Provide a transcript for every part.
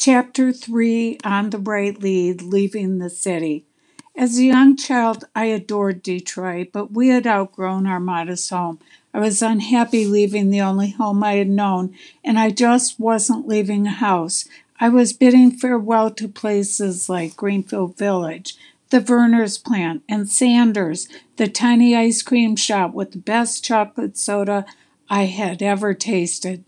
Chapter 3 On the Right Lead Leaving the City. As a young child, I adored Detroit, but we had outgrown our modest home. I was unhappy leaving the only home I had known, and I just wasn't leaving a house. I was bidding farewell to places like Greenfield Village, the Vernors plant, and Sanders, the tiny ice cream shop with the best chocolate soda I had ever tasted.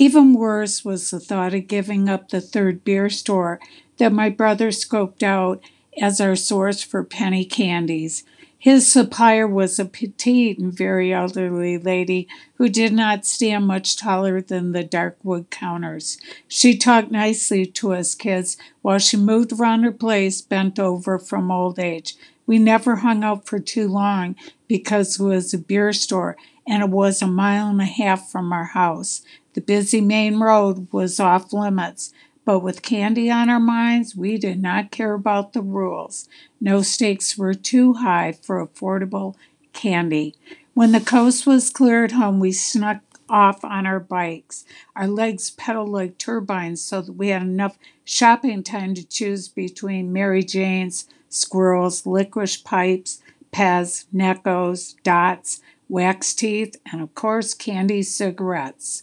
Even worse was the thought of giving up the third beer store that my brother scoped out as our source for penny candies. His supplier was a petite and very elderly lady who did not stand much taller than the dark wood counters. She talked nicely to us kids while she moved around her place, bent over from old age. We never hung out for too long because it was a beer store and it was a mile and a half from our house. The busy main road was off limits, but with candy on our minds, we did not care about the rules. No stakes were too high for affordable candy. When the coast was clear at home, we snuck off on our bikes. Our legs pedaled like turbines so that we had enough shopping time to choose between Mary Jane's, squirrels, licorice pipes, Pez, Neccos, dots, wax teeth, and of course candy cigarettes.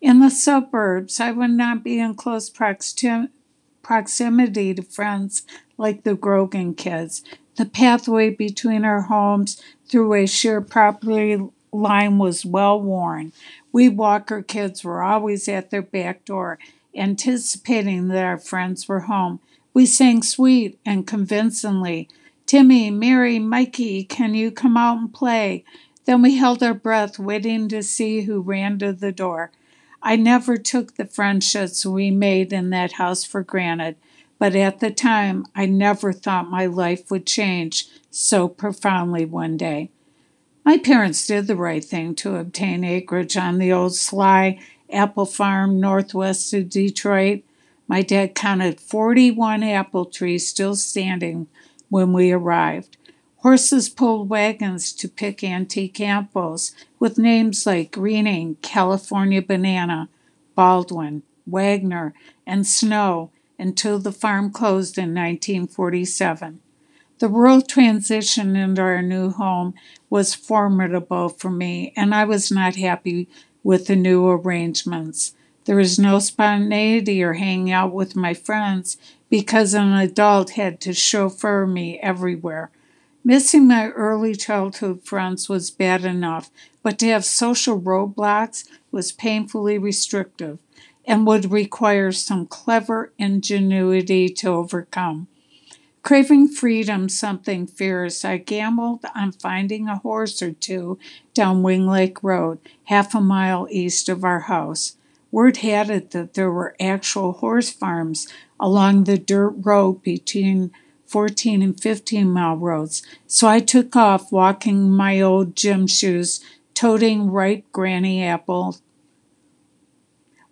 In the suburbs, I would not be in close proximity to friends like the Grogan kids. The pathway between our homes through a shared property line was well worn. We Walker kids were always at their back door, anticipating that our friends were home. We sang sweet and convincingly, Timmy, Mary, Mikey, can you come out and play? Then we held our breath, waiting to see who ran to the door. I never took the friendships we made in that house for granted, but at the time I never thought my life would change so profoundly one day. My parents did the right thing to obtain acreage on the old Sly apple farm northwest of Detroit. My dad counted 41 apple trees still standing when we arrived. Horses pulled wagons to pick antique apples with names like Greening, California Banana, Baldwin, Wagner, and Snow until the farm closed in 1947. The rural transition into our new home was formidable for me, and I was not happy with the new arrangements. There was no spontaneity or hanging out with my friends because an adult had to chauffeur me everywhere. Missing my early childhood friends was bad enough, but to have social roadblocks was painfully restrictive and would require some clever ingenuity to overcome. Craving freedom, something fierce, I gambled on finding a horse or two down Wing Lake Road, half a mile east of our house. Word had it that there were actual horse farms along the dirt road between 14 and 15 mile roads, so I took off walking my old gym shoes, toting ripe granny apples.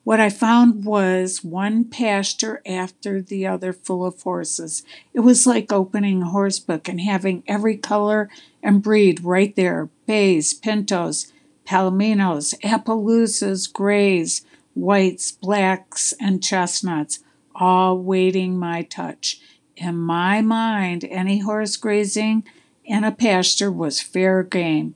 What I found was one pasture after the other full of horses. It was like opening a horse book and having every color and breed right there bays, pintos, palominos, Appaloosas, grays, whites, blacks, and chestnuts, all waiting my touch. In my mind, any horse grazing in a pasture was fair game.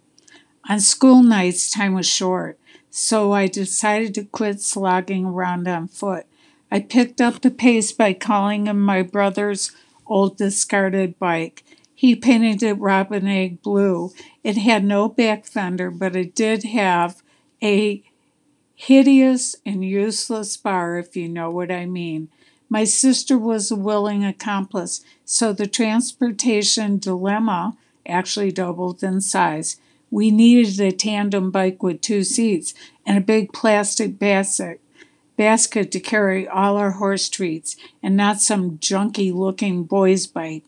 On school nights, time was short, so I decided to quit slogging around on foot. I picked up the pace by calling him my brother's old discarded bike. He painted it robin egg blue. It had no back fender, but it did have a hideous and useless bar, if you know what I mean. My sister was a willing accomplice, so the transportation dilemma actually doubled in size. We needed a tandem bike with two seats and a big plastic basket basket to carry all our horse treats and not some junky looking boy's bike.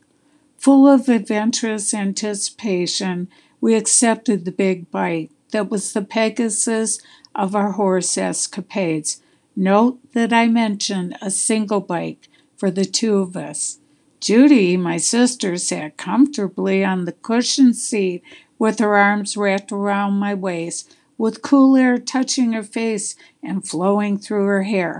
Full of adventurous anticipation, we accepted the big bike that was the Pegasus of our horse escapades. Note that I mentioned a single bike for the two of us. Judy, my sister, sat comfortably on the cushioned seat with her arms wrapped around my waist, with cool air touching her face and flowing through her hair.